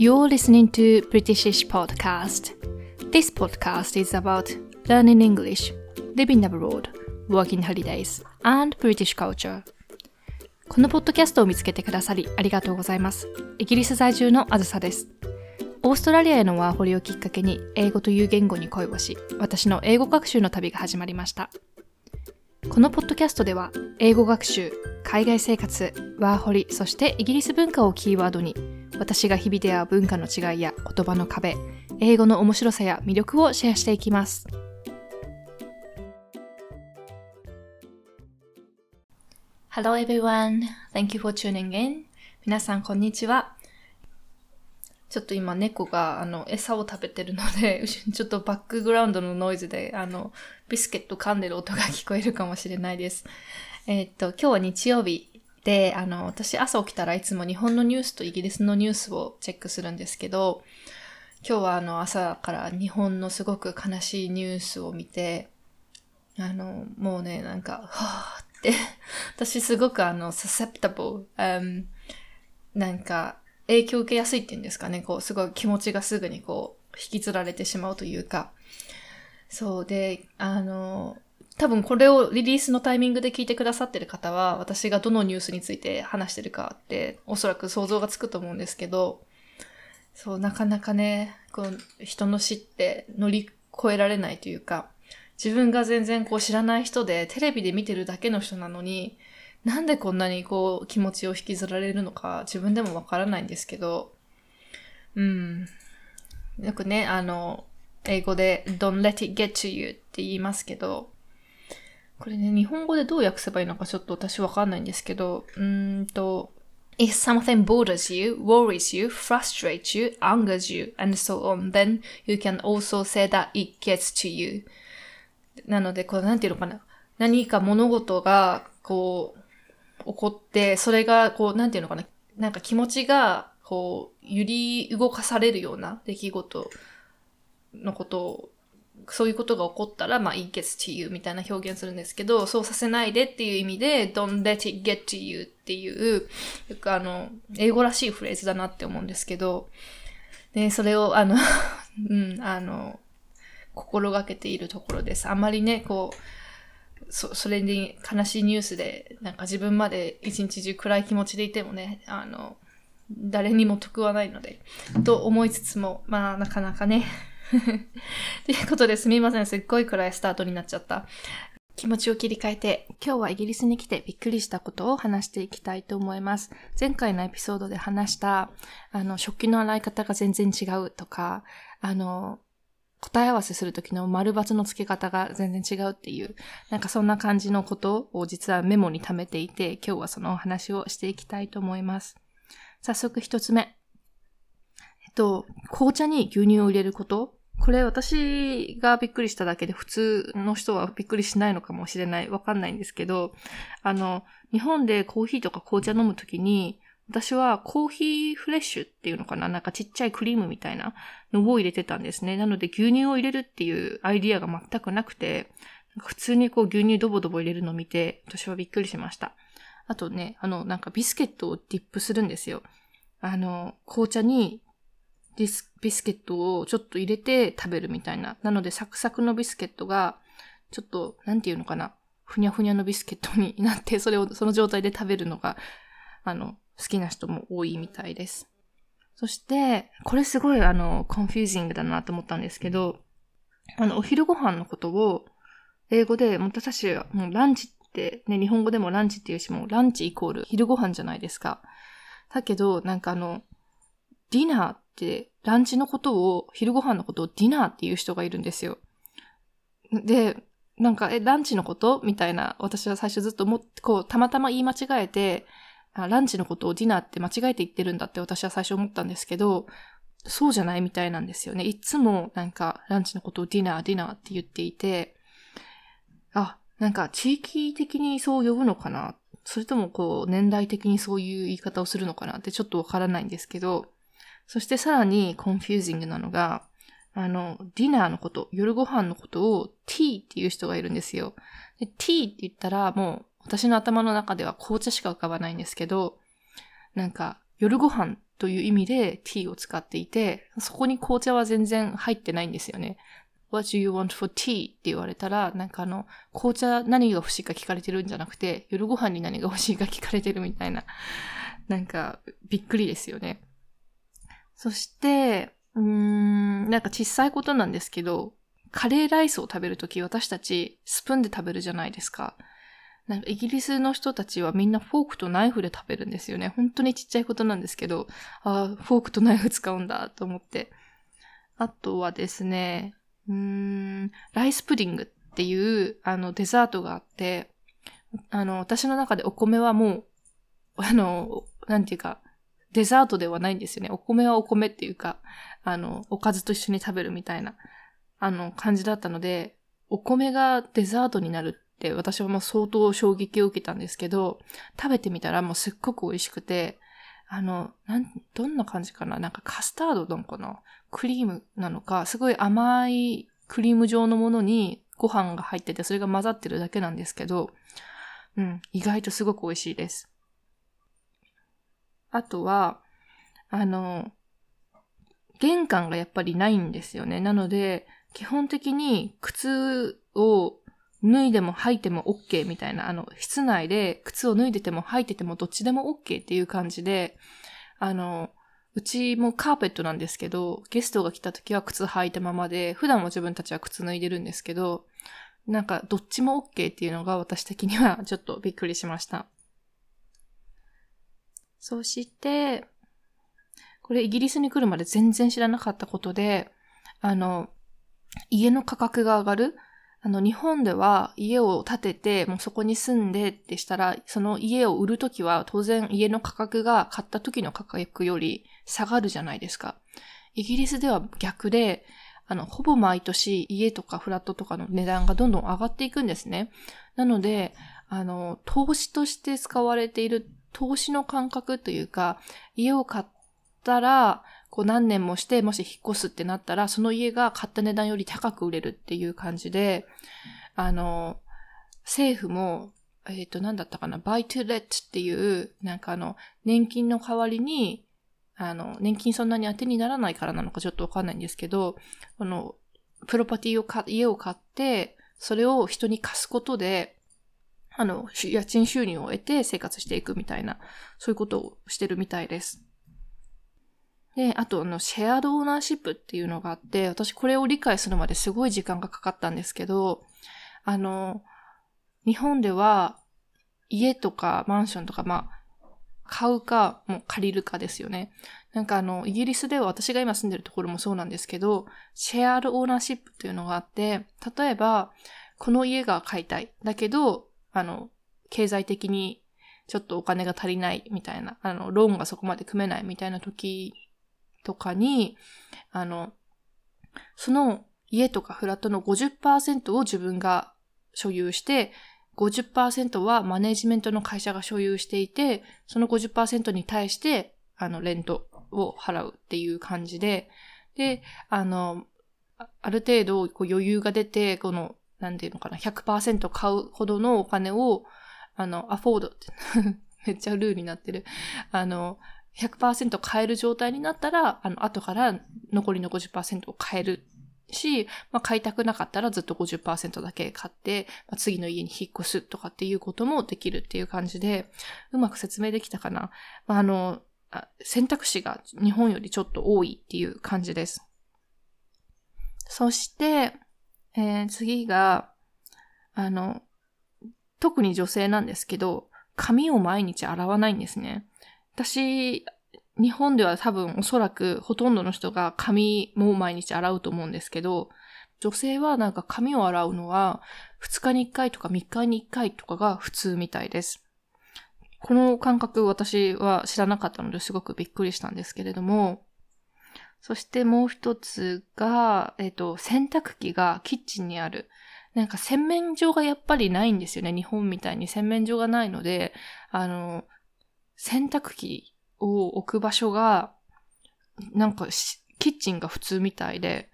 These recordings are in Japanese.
You're listening to Britishish Podcast. This podcast is about learning English, living abroad, working holidays, and British culture. このポッドキャストを見つけてくださりありがとうございます。イギリス在住のあずさです。オーストラリアへのワーホリをきっかけに英語という言語に恋をし、私の英語学習の旅が始まりました。このポッドキャストでは、英語学習、海外生活、ワーホリ、そしてイギリス文化をキーワードに、私が日々出会う文化の違いや言葉の壁、英語の面白さや魅力をシェアしていきます。Hello everyone. Thank you for tuning in. 皆さん、こんにちは。ちょっと今猫があの餌を食べてるので、ちょっとバックグラウンドのノイズであのビスケット噛んでる音が聞こえるかもしれないです。えー、っと、今日は日曜日で、あの、私朝起きたらいつも日本のニュースとイギリスのニュースをチェックするんですけど、今日はあの朝から日本のすごく悲しいニュースを見て、あの、もうね、なんか、はぁって、私すごくあの、susceptible、um, なんか、影響を受けやすいっていうんですかね、こう、すごい気持ちがすぐにこう、引きずられてしまうというか、そうで、あの、多分これをリリースのタイミングで聞いてくださってる方は、私がどのニュースについて話してるかって、おそらく想像がつくと思うんですけど、そう、なかなかね、こう、人の死って乗り越えられないというか、自分が全然こう知らない人で、テレビで見てるだけの人なのに、なんでこんなにこう気持ちを引きずられるのか自分でもわからないんですけど、うん。よくね、あの、英語で don't let it get to you って言いますけど、これね、日本語でどう訳せばいいのかちょっと私わかんないんですけど、うんと、If something bothers you, worries you, frustrates you, angers you, and so on, then you can also say that it gets to you. なので、これなんていうのかな。何か物事が、こう、起こって、それが、こう、なんていうのかな、なんか気持ちが、こう、揺り動かされるような出来事のことを、そういうことが起こったら、まあ、it gets to you みたいな表現するんですけど、そうさせないでっていう意味で、don't let it get to you っていう、よくあの、英語らしいフレーズだなって思うんですけど、で、それを、あの うん、あの、心がけているところです。あんまりね、こう、そ、それに悲しいニュースで、なんか自分まで一日中暗い気持ちでいてもね、あの、誰にも得はないので、と思いつつも、まあ、なかなかね。ということですみません。すっごい暗いスタートになっちゃった。気持ちを切り替えて、今日はイギリスに来てびっくりしたことを話していきたいと思います。前回のエピソードで話した、あの、食器の洗い方が全然違うとか、あの、答え合わせするときの丸抜の付け方が全然違うっていう、なんかそんな感じのことを実はメモに貯めていて、今日はそのお話をしていきたいと思います。早速一つ目。えっと、紅茶に牛乳を入れることこれ私がびっくりしただけで普通の人はびっくりしないのかもしれない。わかんないんですけど、あの、日本でコーヒーとか紅茶飲むときに、私はコーヒーフレッシュっていうのかな？なんかちっちゃいクリームみたいなのを入れてたんですね。なので牛乳を入れるっていうアイディアが全くなくて、普通にこう牛乳ドボドボ入れるのを見て、私はびっくりしました。あとね、あの、なんかビスケットをディップするんですよ。あの、紅茶にビスビスケットをちょっと入れて食べるみたいな。なのでサクサクのビスケットが、ちょっと、なんていうのかな。ふにゃふにゃのビスケットになって、それをその状態で食べるのが、あの、好きな人も多いみたいです。そして、これすごいあの、 confusing だなと思ったんですけど、あの、お昼ご飯のことを、英語で、私はもうランチって、ね、日本語でもランチっていうし、もうランチイコール昼ご飯じゃないですか。だけど、なんかあの、ディナーって、ランチのことを、昼ご飯のことをディナーっていう人がいるんですよ。で、なんか、え、ランチのこと？みたいな、私は最初ずっと思って、こう、たまたま言い間違えて、ランチのことをディナーって間違えて言ってるんだって私は最初思ったんですけど、そうじゃないみたいなんですよね。いつもなんかランチのことをディナー、ディナーって言っていて、あ、なんか地域的にそう呼ぶのかな？それともこう年代的にそういう言い方をするのかな？ってちょっとわからないんですけど、そしてさらに confusing なのが、あの、ディナーのこと、夜ご飯のことを tea っていう人がいるんですよ。で tea って言ったらもう私の頭の中では紅茶しか浮かばないんですけど、なんか夜ご飯という意味で tea を使っていて、そこに紅茶は全然入ってないんですよね。What do you want for tea? って言われたら、なんかあの、紅茶何が欲しいか聞かれてるんじゃなくて、夜ご飯に何が欲しいか聞かれてるみたいな、なんか、びっくりですよね。そして、うーん、なんか小さいことなんですけど、カレーライスを食べるとき私たちスプーンで食べるじゃないですか。なんかイギリスの人たちはみんなフォークとナイフで食べるんですよね。本当にちっちゃいことなんですけど、ああ、フォークとナイフ使うんだと思って。あとはですね、うーん、ライスプディングっていうあのデザートがあって、あの、私の中でお米はもう、あの、なんていうか、デザートではないんですよね。お米はお米っていうか、あの、おかずと一緒に食べるみたいな、あの、感じだったので、お米がデザートになるって私はもう相当衝撃を受けたんですけど、食べてみたらもうすっごく美味しくて、あの、なん、どんな感じかな？なんかカスタードなのかな？クリームなのか、すごい甘いクリーム状のものにご飯が入ってて、それが混ざってるだけなんですけど、うん、意外とすごく美味しいです。あとは、あの、玄関がやっぱりないんですよね。なので、基本的に靴を脱いでも履いても OK みたいな、あの、室内で靴を脱いでても履いててもどっちでも OK っていう感じで、あの、うちもカーペットなんですけど、ゲストが来た時は靴履いたままで、普段も自分たちは靴脱いでるんですけど、なんかどっちも OK っていうのが私的にはちょっとびっくりしました。そして、これイギリスに来るまで全然知らなかったことで、あの、家の価格が上がるあの、日本では家を建てて、もうそこに住んでってしたら、その家を売るときは当然家の価格が買った時の価格より下がるじゃないですか。イギリスでは逆で、あの、ほぼ毎年家とかフラットとかの値段がどんどん上がっていくんですね。なので、あの、投資として使われている投資の感覚というか、家を買ったら、こう何年もして、もし引っ越すってなったら、その家が買った値段より高く売れるっていう感じで、あの、政府も、えっ、ー、と、何だったかな、バイトレットっていう、なんかあの、年金の代わりに、あの、年金そんなに当てにならないからなのかちょっとわかんないんですけど、この、プロパティを買、家を買って、それを人に貸すことで、あの、家賃収入を得て生活していくみたいな、そういうことをしてるみたいです。で、あと、あの、シェアドオーナーシップっていうのがあって、私これを理解するまですごい時間がかかったんですけど、あの、日本では家とかマンションとか、まあ、買うか、もう借りるかですよね。なんかあの、イギリスでは私が今住んでるところもそうなんですけど、シェアドオーナーシップっていうのがあって、例えば、この家が買いたい。だけど、あの、経済的にちょっとお金が足りないみたいな、あの、ローンがそこまで組めないみたいな時とかに、あの、その家とかフラットの50%を自分が所有して、50%はマネジメントの会社が所有していて、その50%に対して、あの、レントを払うっていう感じで、で、あの、ある程度こう余裕が出て、この、なんていうのかな、100%買うほどのお金を、あの、アフォードって めっちゃルールになってる。あの、100%買える状態になったら、あの、後から残りの50%を買えるし、まあ、買いたくなかったらずっと50%だけ買って、まあ、次の家に引っ越すとかっていうこともできるっていう感じで、うまく説明できたかな。まあ、あの、選択肢が日本よりちょっと多いっていう感じです。そして、えー、次が、あの、特に女性なんですけど、髪を毎日洗わないんですね。私、日本では多分おそらくほとんどの人が髪も毎日洗うと思うんですけど、女性はなんか髪を洗うのは2日に1回とか3日に1回とかが普通みたいです。この感覚私は知らなかったのですごくびっくりしたんですけれども、そしてもう一つが、えっ、と、洗濯機がキッチンにある。なんか洗面所がやっぱりないんですよね。日本みたいに洗面所がないので、あの、洗濯機を置く場所が、なんかキッチンが普通みたいで、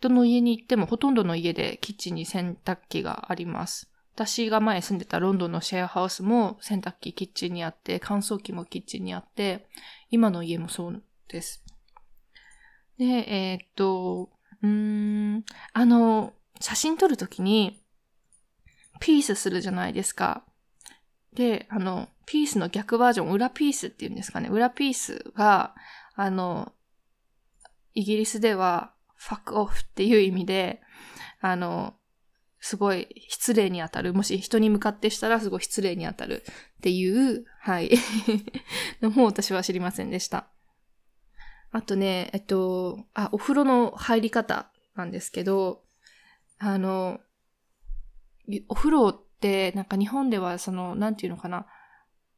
どの家に行ってもほとんどの家でキッチンに洗濯機があります。私が前住んでたロンドンのシェアハウスも洗濯機キッチンにあって、乾燥機もキッチンにあって、今の家もそうです。で、えー、っと、うん、あの、写真撮るときに、ピースするじゃないですか。で、あの、ピースの逆バージョン、裏ピースっていうんですかね。裏ピースが、あの、イギリスでは、ファックオフっていう意味で、あの、すごい失礼に当たる。もし人に向かってしたらすごい失礼に当たるっていう、はい。のも私は知りませんでした。あとね、えっと、あ、お風呂の入り方なんですけど、あの、お風呂って、なんか日本ではその、なんていうのかな、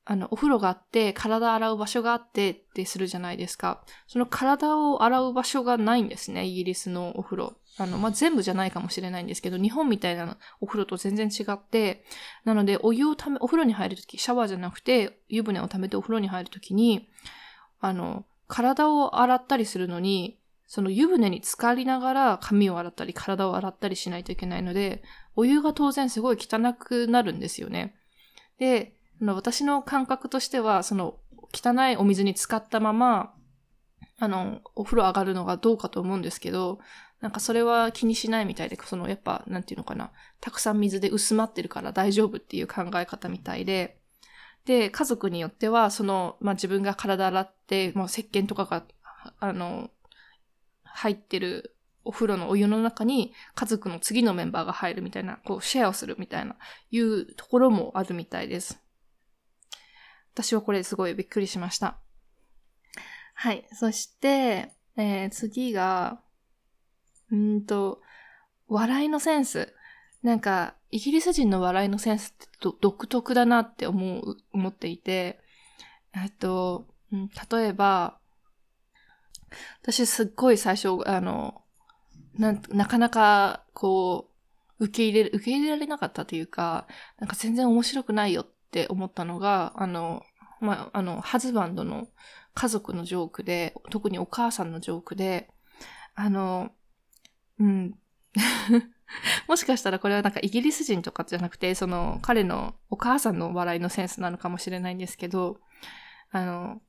あの、お風呂があって、体洗う場所があってってするじゃないですか。その体を洗う場所がないんですね、イギリスのお風呂。あの、まあ、全部じゃないかもしれないんですけど、日本みたいなお風呂と全然違って、なので、お湯をため、お風呂に入るとき、シャワーじゃなくて、湯船を溜めてお風呂に入るときに、あの、体を洗ったりするのに、その湯船に浸かりながら髪を洗ったり体を洗ったりしないといけないので、お湯が当然すごい汚くなるんですよね。で、の私の感覚としては、その汚いお水に浸かったまま、あの、お風呂上がるのがどうかと思うんですけど、なんかそれは気にしないみたいで、そのやっぱ、なんていうのかな、たくさん水で薄まってるから大丈夫っていう考え方みたいで、で、家族によっては、その、まあ、自分が体洗って、もう石鹸とかが、あの、入ってるお風呂のお湯の中に家族の次のメンバーが入るみたいな、こうシェアをするみたいな、いうところもあるみたいです。私はこれすごいびっくりしました。はい。そして、えー、次が、うんと、笑いのセンス。なんか、イギリス人の笑いのセンスって独特だなって思う、思っていて、えっと、例えば、私すっごい最初、あの、な、なかなか、こう、受け入れ、受け入れられなかったというか、なんか全然面白くないよって思ったのが、あの、まあ、あの、ハズバンドの家族のジョークで、特にお母さんのジョークで、あの、うん。もしかしたらこれはなんかイギリス人とかじゃなくて、その彼のお母さんの笑いのセンスなのかもしれないんですけど、あの、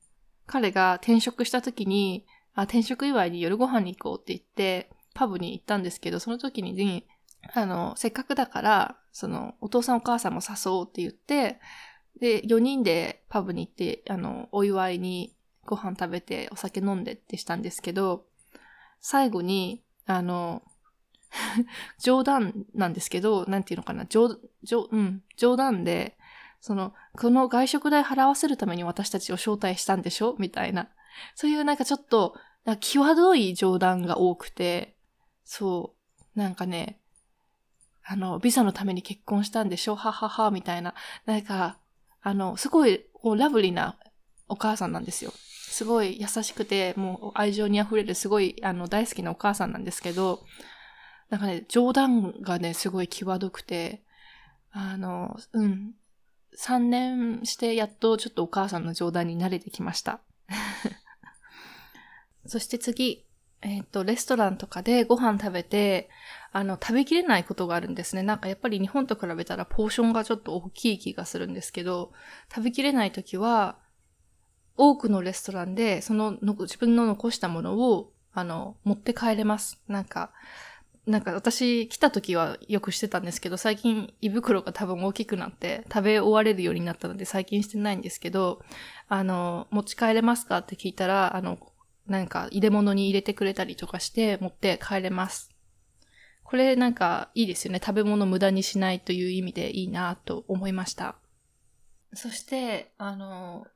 彼が転職した時に、あ、転職祝いに夜ご飯に行こうって言って、パブに行ったんですけど、その時に、あの、せっかくだから、その、お父さんお母さんも誘おうって言って、で、4人でパブに行って、あの、お祝いにご飯食べてお酒飲んでってしたんですけど、最後に、あの、冗談なんですけど、なんていうのかな、冗、冗、うん、冗談で、その、この外食代払わせるために私たちを招待したんでしょ？みたいな。そういうなんかちょっと、際どい冗談が多くて、そう、なんかね、あの、ビザのために結婚したんでしょ？ははは、みたいな。なんか、あの、すごい、ラブリーなお母さんなんですよ。すごい優しくて、もう愛情に溢れる、すごい、あの、大好きなお母さんなんですけど、なんかね、冗談がね、すごい際どくて、あの、うん。3年してやっとちょっとお母さんの冗談に慣れてきました。そして次、えっ、ー、と、レストランとかでご飯食べて、あの、食べきれないことがあるんですね。なんかやっぱり日本と比べたらポーションがちょっと大きい気がするんですけど、食べきれないときは、多くのレストランで、その自分の残したものを、あの、持って帰れます。なんか、なんか私来た時はよくしてたんですけど、最近胃袋が多分大きくなって食べ終われるようになったので最近してないんですけど、あの、持ち帰れますかって聞いたら、あの、なんか入れ物に入れてくれたりとかして持って帰れます。これなんかいいですよね。食べ物無駄にしないという意味でいいなと思いました。そして、あの、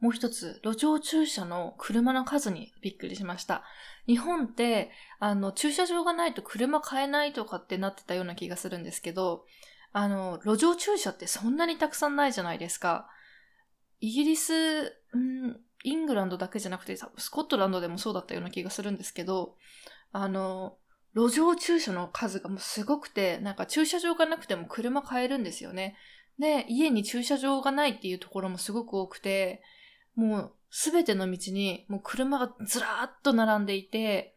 もう一つ、路上駐車の車の数にびっくりしました。日本って、あの、駐車場がないと車買えないとかってなってたような気がするんですけど、あの、路上駐車ってそんなにたくさんないじゃないですか。イギリス、んイングランドだけじゃなくて、スコットランドでもそうだったような気がするんですけど、あの、路上駐車の数がもうすごくて、なんか駐車場がなくても車買えるんですよね。で、家に駐車場がないっていうところもすごく多くて、もうすべての道にもう車がずらーっと並んでいて、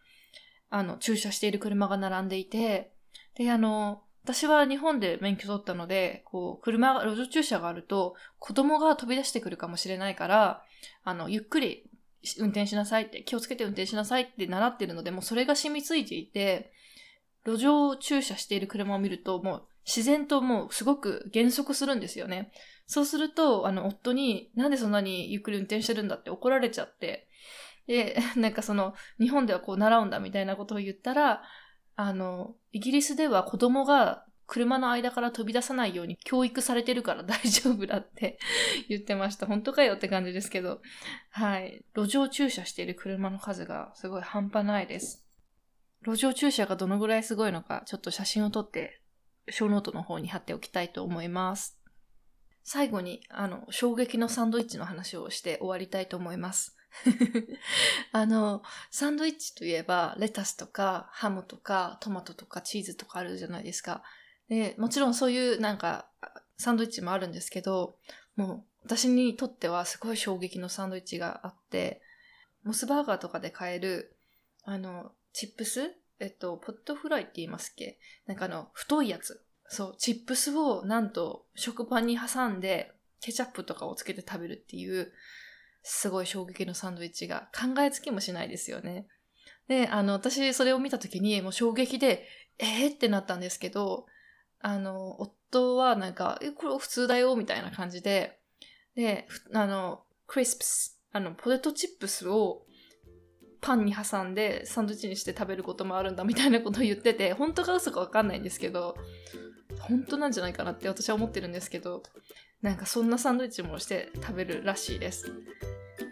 あの、駐車している車が並んでいて、で、あの、私は日本で免許取ったので、こう、車が、路上駐車があると、子供が飛び出してくるかもしれないから、あの、ゆっくり運転しなさいって、気をつけて運転しなさいって習ってるので、もうそれが染みついていて、路上駐車している車を見ると、もう自然ともうすごく減速するんですよね。そうすると、あの、夫に、なんでそんなにゆっくり運転してるんだって怒られちゃって、で、なんかその、日本ではこう習うんだみたいなことを言ったら、あの、イギリスでは子供が車の間から飛び出さないように教育されてるから 大丈夫だって 言ってました。本当かよって感じですけど。はい。路上駐車している車の数がすごい半端ないです。路上駐車がどのぐらいすごいのか、ちょっと写真を撮って、小ノートの方に貼っておきたいと思います。最後に、あの、衝撃のサンドイッチの話をして終わりたいと思います。あの、サンドイッチといえば、レタスとか、ハムとか、トマトとか、チーズとかあるじゃないですか。で、もちろんそういうなんか、サンドイッチもあるんですけど、もう、私にとってはすごい衝撃のサンドイッチがあって、モスバーガーとかで買える、あの、チップス？えっと、ポットフライって言いますっけ？なんかあの、太いやつ。そう、チップスをなんと食パンに挟んで、ケチャップとかをつけて食べるっていう、すごい衝撃のサンドイッチが考えつきもしないですよね。で、あの、私それを見た時にもう衝撃で、えーってなったんですけど、あの、夫はなんか、え、これ普通だよ、みたいな感じで、で、あの、クリスプス、あの、ポテトチップスをパンに挟んでサンドイッチにして食べることもあるんだみたいなことを言ってて、本当か嘘かわかんないんですけど、本当なんじゃないかなって私は思ってるんですけど、なんかそんなサンドイッチもして食べるらしいです。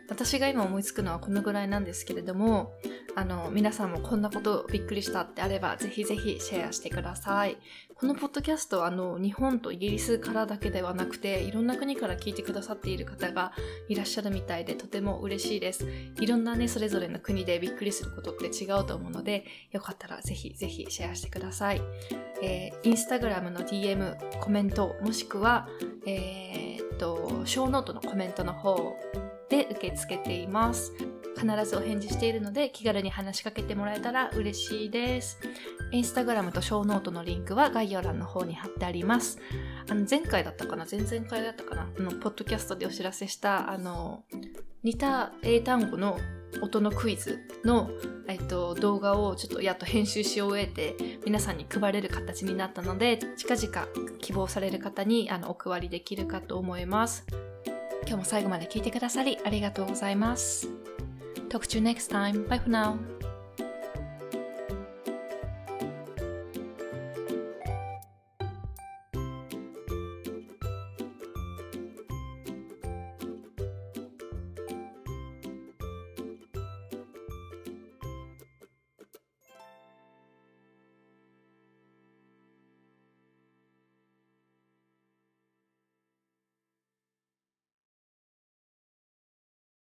私が今思いつくのはこのぐらいなんですけれども、あの、皆さんもこんなことびっくりしたってあれば、ぜひぜひシェアしてください。このポッドキャストは、あの、日本とイギリスからだけではなくて、いろんな国から聞いてくださっている方がいらっしゃるみたいで、とても嬉しいです。いろんなね、それぞれの国でびっくりすることって違うと思うので、よかったらぜひぜひシェアしてください。えー、インスタグラムの DM、コメント、もしくは、えー、っと、ショーノートのコメントの方で受け付けています。必ずお返事しているので気軽に話しかけてもらえたら嬉しいです。インスタグラムとショーノートのリンクは概要欄の方に貼ってあります。あの前回だったかな？前々回だったかな？あの、ポッドキャストでお知らせした、あの、似た英単語の音のクイズの、えっと、動画をちょっとやっと編集し終えて皆さんに配れる形になったので近々希望される方にあのお配りできるかと思います。今日も最後まで聞いてくださりありがとうございます。Talk to you next time. Bye for now.